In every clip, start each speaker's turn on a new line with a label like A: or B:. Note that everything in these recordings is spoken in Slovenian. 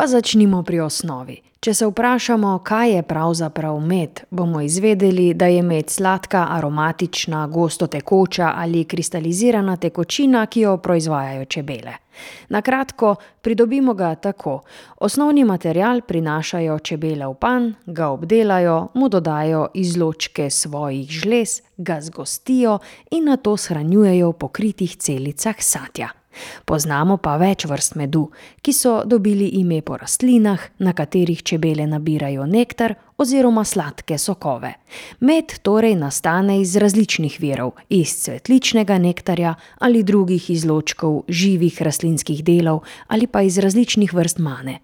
A: Pa začnimo pri osnovi. Če se vprašamo, kaj je pravzaprav med, bomo izvedeli, da je med sladka, aromatična, gosto tekoča ali kristalizirana tekočina, ki jo proizvajajo čebele. Na kratko, pridobimo ga tako: osnovni material prinašajo čebele v panj, ga obdelajo, mu dodajo izločke svojih žlez, ga zgostijo in nato shranjujejo v pokritih celicah satja. Poznamo pa več vrst medu, ki so dobili ime po rastlinah, na katerih čebele nabirajo nektar oziroma sladke sokove. Med torej nastane iz različnih virov, iz cvetličnega nektarja ali drugih izločkov živih rastlinskih delov ali pa iz različnih vrst mane.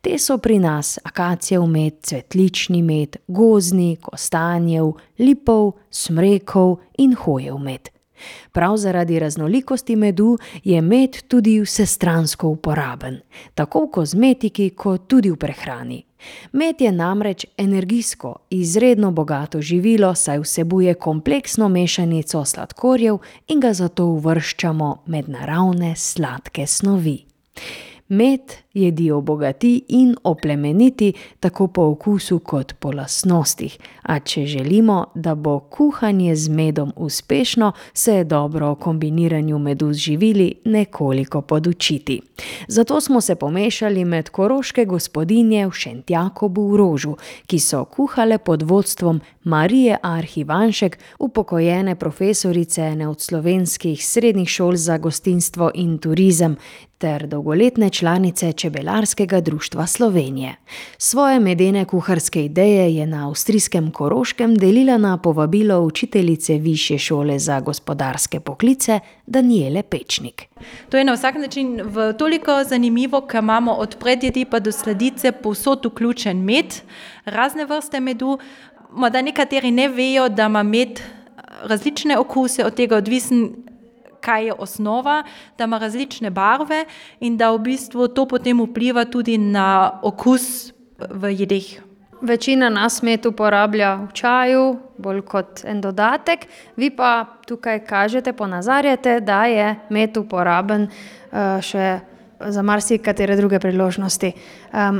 A: Te so pri nas akacijev med, cvetlični med, gozdni, kostanjev, lipov, smrekov in hojev med. Prav zaradi raznolikosti medu je med tudi vsestransko uporaben, tako v kozmetiki kot tudi v prehrani. Med je namreč energijsko izredno bogato živilo, saj vsebuje kompleksno mešanico sladkorjev in ga zato uvrščamo med naravne sladke snovi. Med jedi obogati in oplemeniti tako po okusu kot po lastnostih, a če želimo, da bo kuhanje z medom uspešno, se je dobro o kombiniranju medu z živili nekoliko podučiti. Zato smo se pomešali med koroške gospodinje v Šentjakobu v Rožu, ki so kuhale pod vodstvom Marije Arh Ivanšek, upokojene profesorice ene od slovenskih srednjih šol za gostinstvo in turizem ter dolgoletne članice Čebelarskega društva Slovenije. Svoje medene kuharske ideje je na avstrijskem Koroškem delila na povabilo učiteljice Višje šole za gospodarske poklice Danijele Pečnik.
B: To je na vsak način toliko zanimivo, ker imamo od predjedi pa do sladice povsod vključen med, razne vrste medu. Morda nekateri ne vejo, da ima med različne okuse, od tega odvisen, kaj je osnova, da ima različne barve in da v bistvu to potem vpliva tudi na okus v jedeh.
A: Večina nas med uporablja v čaju, bolj kot en dodatek, vi pa tukaj kažete, ponazarjate, da je med uporaben, še za marsikatere druge priložnosti.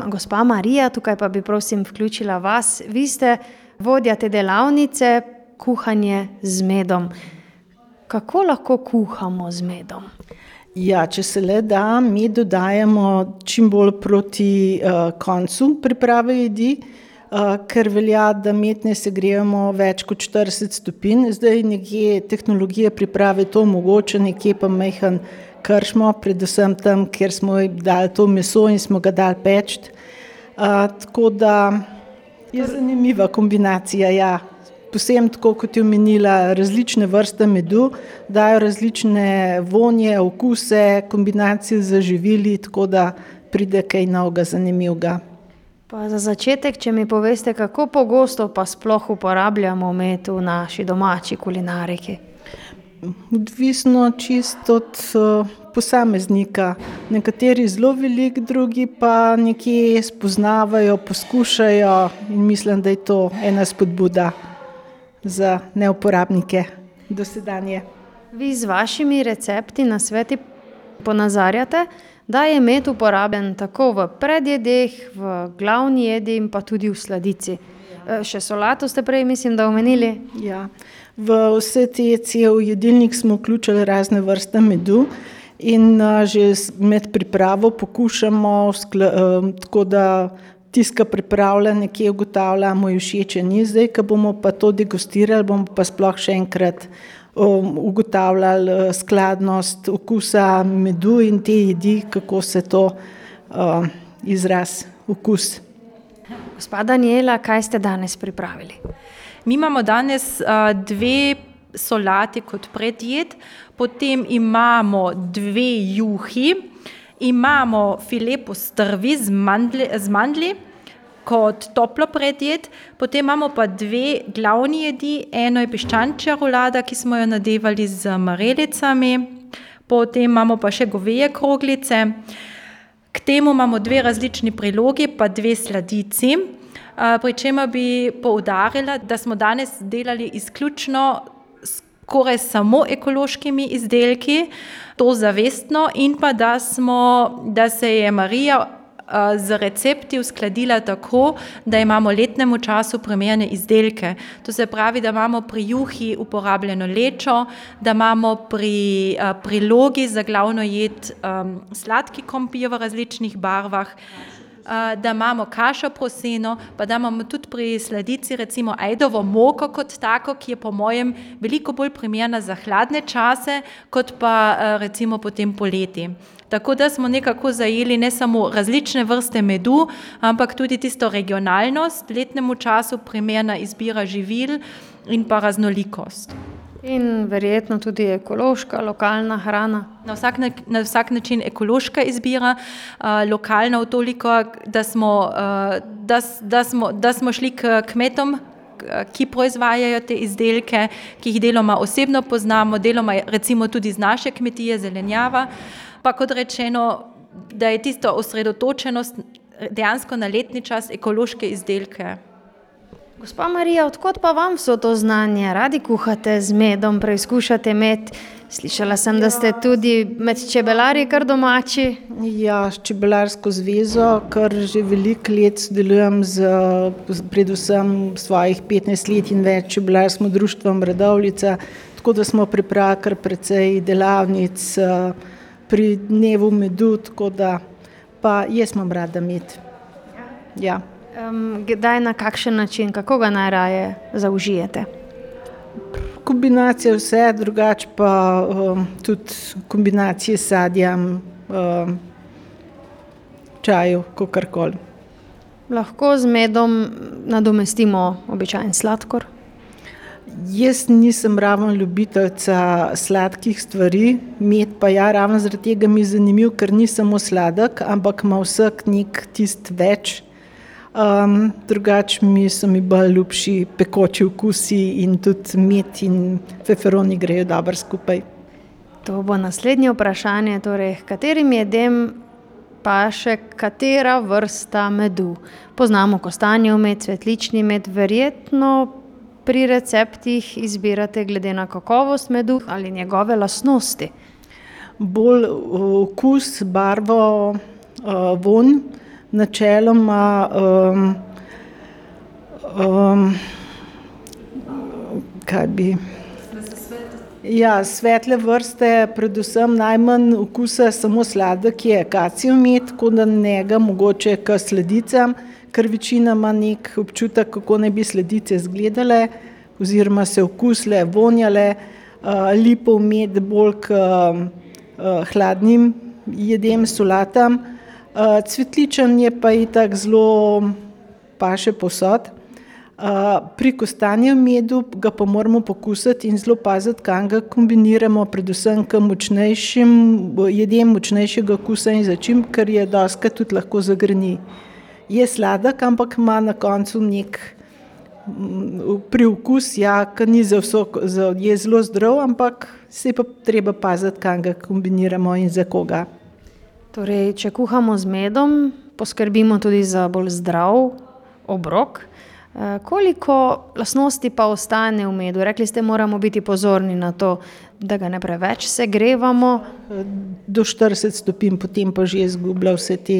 A: gospa Marija, tukaj pa bi prosim vključila vas, vi ste vodja te delavnice Kuhanje z medom. Kako lahko kuhamo z medom?
C: Ja, če se le da, med dodajamo čim bolj proti, koncu priprave jedi, ker velja, da med ne segrevamo več kot štirideset stopinj, zdaj nekje tehnologija priprave to omogoča, nekje pa majhno kršimo, predvsem tam, kjer smo dali to meso in smo ga dali peči. tako da je zanimiva kombinacija, ja. Povsem tako, kot je omenila, različne vrste medu dajo različne vonje, okuse, kombinacije z živili, tako da pride kaj novega, zanimivega.
A: Pa za začetek, če mi poveste, kako pogosto pa sploh uporabljamo med v naši domači kulinariki?
C: Odvisno čisto od, posameznika. Nekateri zelo veliko, drugi pa nekje spoznavajo, poskušajo in mislim, da je to ena spodbuda za neuporabnike dosedanje.
A: Vi z vašimi recepti, nasveti ponazarjate, da je med uporabljen tako v predjedeh, v glavni jedi in pa tudi v sladici. še solato ste prej, mislim, da omenili.
C: Ja. V vse te cel jedilnik smo vključili razne vrste medu in, že med pripravo poskušamo tako da tisti, ke pripravlja, nekje ugotavlja, mu je všeč ni, zdaj ko bomo pa to degustirali, bomo pa sploh še enkrat, ugotavljali, skladnost okusa medu in te jedi, kako se to, izrazi okus.
A: Gospa Danijela, kaj ste danes pripravili?
B: Mi imamo danes, dve solati kot predjed, potem imamo dve juhi, imamo file postrvi z z mandlji kot toplo predjed, potem imamo pa dve glavni jedi, eno je piščančja rulada, ki smo jo nadevali z marelicami, potem imamo pa še goveje kroglice. K temu imamo dve različni prilogi pa dve sladici, pri čemer bi poudarila, da smo danes delali izključno skoraj samo ekološkimi izdelki, to zavestno, in pa da smo, da se je Marija uh, z recepti uskladila tako, da imamo letnemu času primerne izdelke. To se pravi, da imamo pri juhi uporabljeno lečo, da imamo pri uh, prilogi za glavno jed um, sladki krompir v različnih barvah. Da imamo kašo proseno, pa da imamo tudi pri sladici, recimo, ajdovo moko kot tako, ki je po mojem veliko bolj primerna za hladne čase, kot pa recimo potem poleti. Tako da smo nekako zajeli ne samo različne vrste medu, ampak tudi tisto regionalnost, letnemu času primerna izbira živil in pa raznolikost.
D: In verjetno tudi ekološka, lokalna hrana.
B: Na vsak, na vsak način ekološka izbira, uh, lokalna v toliko, da smo, uh, da, da, smo, da smo šli k kmetom, ki proizvajajo te izdelke, ki jih deloma osebno poznamo, deloma recimo tudi z naše kmetije, zelenjava. Pa kot rečeno, da je tisto osredotočenost dejansko na letni čas ekološke izdelke.
D: Gospa Marija, odkot pa vam vso to znanje? Radi kuhate z medom, preizkušate med. Slišala sem, da ste tudi med čebelarji kar domači.
C: Ja, s čebelarsko zvezo, kar že veliko let sodelujem z predvsem svojih 15 let in več čebelarskim društvom Radovlica, tako da smo pripravili kar precej delavnic pri dnevu medu, tako da pa jaz imam rada med. Ja.
D: Um, kdaj na kakšen način, kako ga najraje zaužijete?
C: Kombinacija vse, drugače pa um, tudi kombinacije s sadjem, um, čaju, kakorkoli.
D: Lahko z medom nadomestimo običajen sladkor?
C: Jaz nisem ravno ljubiteljica sladkih stvari, med pa ja, ravno zaradi tega mi je zanimiv, ker ni samo sladek, ampak ima vsak nek tist več. Um, drugače mi so mi bolj ljubši pekoči okusi in tudi med in feferoni grejo dobro skupaj.
D: To bo naslednje vprašanje, torej, katerim jedem pa še katera vrsta medu. Poznamo kostanjev med, cvetlični med, verjetno pri receptih izbirate glede na kakovost medu ali njegove lastnosti?
C: Bolj okus, barvo, vonj, načeloma. Um, um, kaj bi? Ja, svetle vrste, predvsem najmanj okusa, samo sladek je akacijev med, tako da njega mogoče k sledicam ker večina ima nek občutek, kako naj bi sledice izgledale, oziroma se okusle, vonjale, uh, lipov med bolj k uh, hladnim jedem, solatam. Uh, cvetličen je pa itak zelo paše posod. Uh, pri kostanju medu ga pa moramo pokusiti in zelo paziti, kam ga kombiniramo, predvsem k močnejšim jedem, močnejšega okusa in začim, ker je doska tudi lahko zagrni je sladek, ampak ima na koncu nek mm, priokus, ja, ki ni za vso, je zelo zdrav, ampak se pa treba paziti, kam ga kombiniramo in za koga.
D: Torej, če kuhamo z medom, poskrbimo tudi za bolj zdrav obrok. Eh, koliko lastnosti pa ostane v medu? Rekli ste, moramo biti pozorni na to, da ga ne preveč segrevamo.
C: Do 40 stopinj, potem pa že izgublja vse te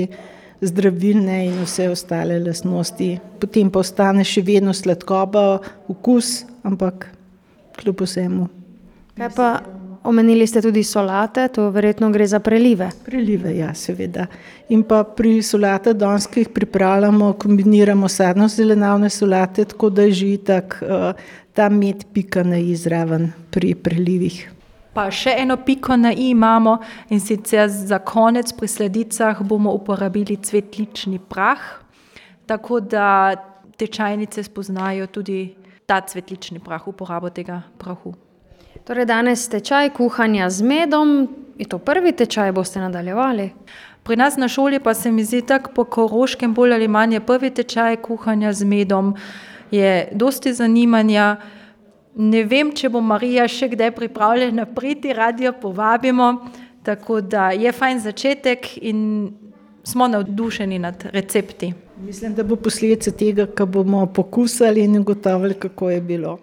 C: zdravilne in vse ostale lastnosti. Potem pa ostane še vedno sladkoba, okus, ampak kljub vsemu.
D: Kaj pa omenili ste tudi solate, to verjetno gre za prelive?
C: Prelive, ja, seveda. In pa pri solate danes, ki jih pripravljamo, kombiniramo sadno zelenavne solate, tako da je že tak uh, ta med pika na izraven pri prelivih.
B: Pa še eno piko na i imamo in sicer za konec pri sledicah bomo uporabili cvetlični prah, tako da tečajnice spoznajo tudi ta cvetlični prah, uporabo tega prahu.
D: Torej danes tečaj kuhanja z medom, je to prvi tečaj, boste nadaljevali?
B: Pri nas na šoli pa se mi zdi tako po koroškem bolj ali manj prvi tečaj kuhanja z medom, je dosti zanimanja. Ne vem, če bo Marija še kdaj pripravljena priti, radio povabimo. Tako da je fajn začetek in smo navdušeni nad recepti.
C: Mislim, da bo posledica tega, ko bomo pokusili in ugotovili, kako je bilo.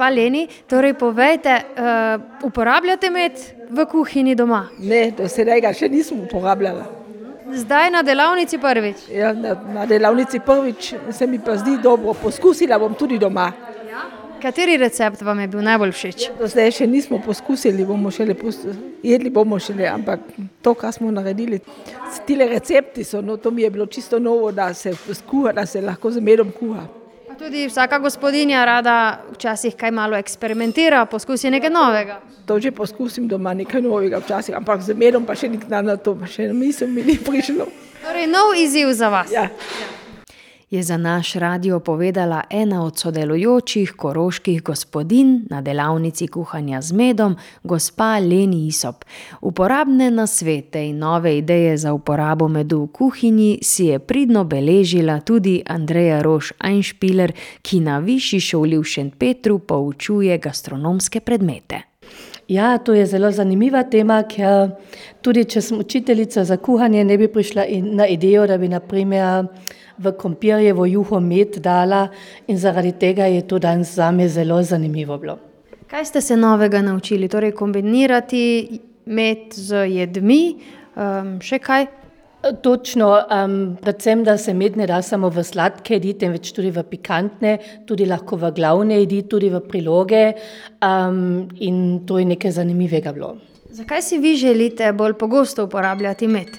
A: Gospa Leni, torej povejte, uh, uporabljate med v kuhinji doma?
E: Ne, do sedaj ga še nismo uporabljali.
A: Zdaj na delavnici prvič.
E: Ja, na, na delavnici prvič se mi pa zdi dobro. Poskusila bom tudi doma.
A: Kateri recept vam je bil najbolj všeč?
E: Do zdaj še nismo poskusili, bomo šele jedli bomo šele, ampak to, kar smo naredili, tile recepti so, no, to mi je bilo čisto novo, da se skuha, da se lahko z medom kuha.
A: Tudi vsaka gospodinja rada včasih kaj malo eksperimentira, poskusi nekaj novega.
E: To že poskusim doma nekaj novega včasih, ampak z medom pa še nikdar na to, pa še nisem mi ni prišlo.
A: Torej, nov izziv za vas.
E: Ja.
A: Je za naš radio povedala ena od sodelujočih koroških gospodinj na delavnici kuhanja z medom, gospa Leni Isop. Uporabne nasvete in nove ideje za uporabo medu v kuhinji si je pridno beležila tudi Andreja Roš Einšpiler, ki na višji šoli v Šentpetru poučuje gastronomske predmete.
F: Ja, to je zelo zanimiva tema, ker tudi če sem učiteljica za kuhanje, ne bi prišla na idejo, da bi naprimer v krompirjevo juho med dala in zaradi tega je to danes zame zelo zanimivo bilo.
A: Kaj ste se novega naučili? Torej, kombinirati med z jedmi, um, še kaj?
F: Točno, um, predvsem, da se med ne da samo v sladke jedi, temveč tudi v pikantne, tudi lahko v glavne jedi, tudi v priloge um, in to je nekaj zanimivega bilo.
A: Zakaj si vi želite bolj pogosto uporabljati med?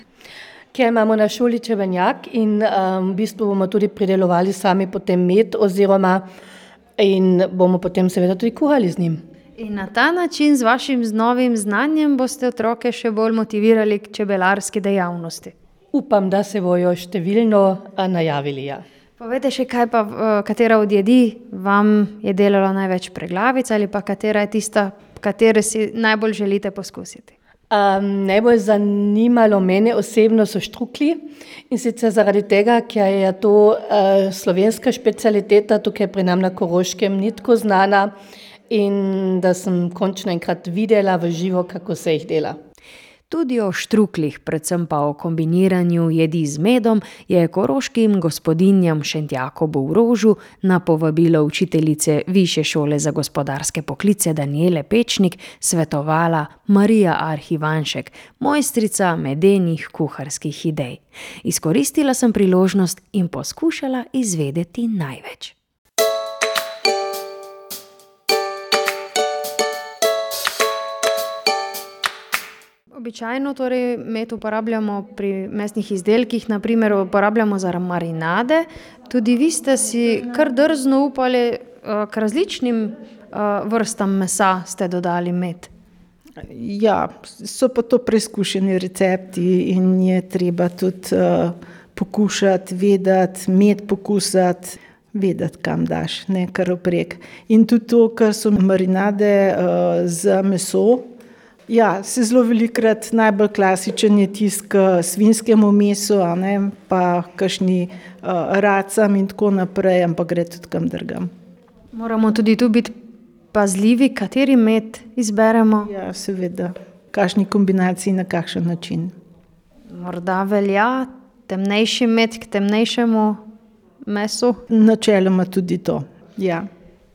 F: Ker imamo na šoli čebenjak in um, v bistvu bomo tudi pridelovali sami potem med oziroma in bomo potem seveda tudi kuhali z njim.
A: In na ta način, z vašim novim znanjem, boste otroke še bolj motivirali k čebelarski dejavnosti.
F: Upam, da se bojo številno najavili. Ja.
A: Povejte še, kaj pa, katera od jedi vam je delala največ preglavic, ali pa katera je tista, katero si najbolj želite poskusiti.
F: Um, najbolj zanimalo mene osebno so štrukli in sicer zaradi tega, ker je to uh, slovenska specialiteta, tukaj pri nam na Koroškem ni tako znana in da sem končno enkrat videla v živo, kako se jih dela.
A: Tudi o štruklih, predvsem pa o kombiniranju jedi z medom, je koroškim gospodinjam Šentjakobu v Rožu na povabilo učiteljice Više šole za gospodarske poklice Daniele Pečnik svetovala Marija Arhivanšek, mojstrica medenih kuharskih idej. Izkoristila sem priložnost in poskušala izvedeti največ. Običajno torej med uporabljamo pri mesnih izdelkih, naprimer uporabljamo za marinade. Tudi vi ste si kar drzno upali eh, k različnim eh, vrstam mesa ste dodali med.
C: Ja, so pa to preizkušeni recepti in je treba tudi uh, pokušati, vedeti, med pokusati, vedeti, kam daš, ne kar oprek. In tudi to, kar so marinade uh, za meso. Ja, se zelo velikrat najbolj klasičen je tisk svinskemu mesu, ne pa kakšni uh, racam in tako naprej, ampak gre tudi kam drugam.
A: Moramo tudi tu biti pazljivi, kateri med izberemo.
C: Ja, seveda, kakšni kombinaciji na kakšen način.
A: Morda velja temnejši med k temnejšemu mesu.
C: Načeloma tudi to. Ja.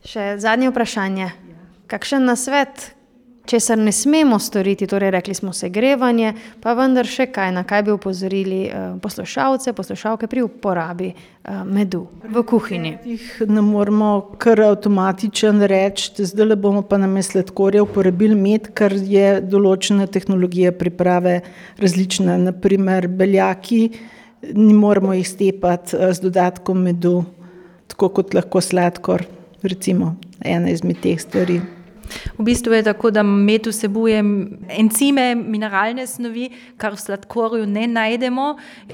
A: Še zadnje vprašanje. Kakšen nasvet, česar ne smemo storiti, torej rekli smo segrevanje, pa vendar še kaj, na kaj bi upozorili eh, poslušalce, poslušalke pri uporabi eh, medu v kuhinji.
C: Ne moremo kar avtomatičen reči, zdaj bomo pa na mestu sladkorja uporabili med, ker je določena tehnologija priprave različna. Naprimer, beljaki, ne moremo jih stepati eh, z dodatkom medu, tako kot lahko sladkor, recimo ena izmed teh stvari.
B: V bistvu je tako, da med vsebuje encime, mineralne snovi, kar v sladkorju ne najdemo.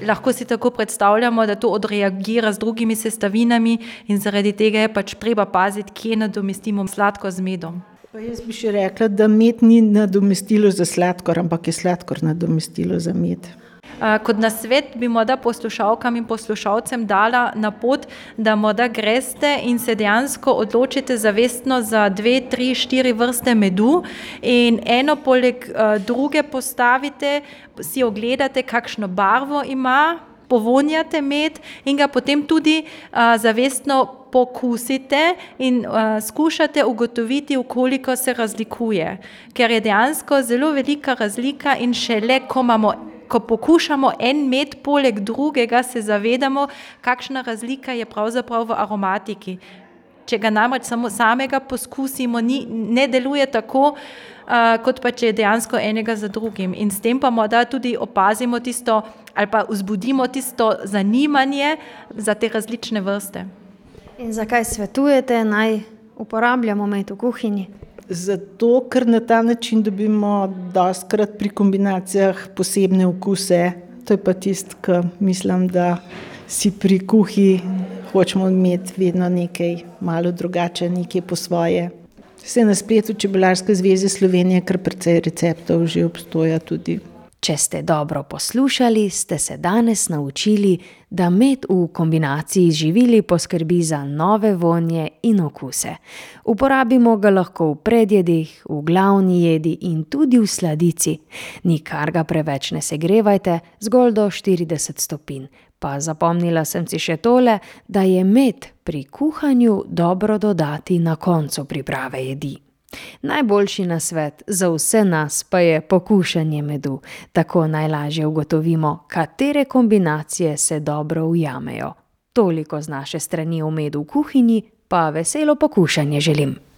B: Lahko si tako predstavljamo, da to odreagira z drugimi sestavinami in zaradi tega je pač treba paziti, kje nadomestimo sladko z medom.
C: Pa jaz bi še rekla, da med ni nadomestilo za sladkor, ampak je sladkor nadomestilo za med.
B: Kot nasvet bi morda poslušalkam in poslušalcem dala na pot, da morda greste in se dejansko odločite zavestno za dve, tri, štiri vrste medu in eno poleg druge postavite, si ogledate, kakšno barvo ima. povonjate med in ga potem tudi uh, zavestno pokusite in uh, skušate ugotoviti, koliko se razlikuje. Ker je dejansko zelo velika razlika in šele, ko imamo. Ko pokušamo en med poleg drugega, se zavedamo, kakšna razlika je pravzaprav v aromatiki. Če ga namreč samo samega poskusimo, ni, ne deluje tako, uh, kot pa če je dejansko enega za drugim. In s tem pa morda tudi opazimo tisto, ali pa vzbudimo tisto zanimanje za te različne vrste.
A: In zakaj svetujete, naj uporabljamo med v kuhinji?
C: Zato, ker na ta način dobimo doskrat pri kombinacijah posebne okuse. To je pa tisto, kar mislim, da si pri kuhi hočemo imeti vedno nekaj malo drugače, nekaj po svoje. Vse na spletu Čebelarske zveze Slovenije, kar precej receptov že obstoja tudi.
A: Če ste dobro poslušali, ste se danes naučili, da med v kombinaciji z živili poskrbi za nove vonje in okuse. Uporabimo ga lahko v predjedih, v glavni jedi in tudi v sladici. Nikar ga preveč ne segrevajte, zgolj do 40 stopinj. Pa zapomnila sem si še tole, da je med pri kuhanju dobro dodati na koncu priprave jedi. Najboljši nasvet za vse nas pa je pokušanje medu, tako najlažje ugotovimo, katere kombinacije se dobro ujamejo. Toliko z naše strani o medu v kuhinji, pa veselo pokušanje želim.